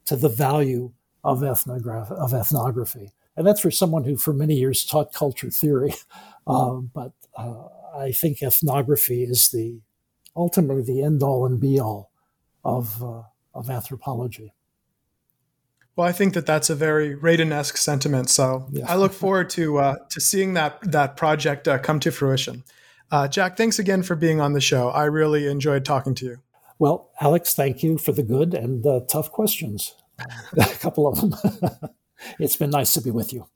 to the value of ethnograph of ethnography, and that's for someone who for many years taught culture theory. [laughs] Uh, but uh, I think ethnography is the ultimately the end all and be all of uh, of anthropology. Well, I think that that's a very Radin-esque sentiment. So yeah. I look forward to uh, to seeing that that project uh, come to fruition. Uh, Jack, thanks again for being on the show. I really enjoyed talking to you. Well, Alex, thank you for the good and tough questions. [laughs] a couple of them. [laughs] it's been nice to be with you.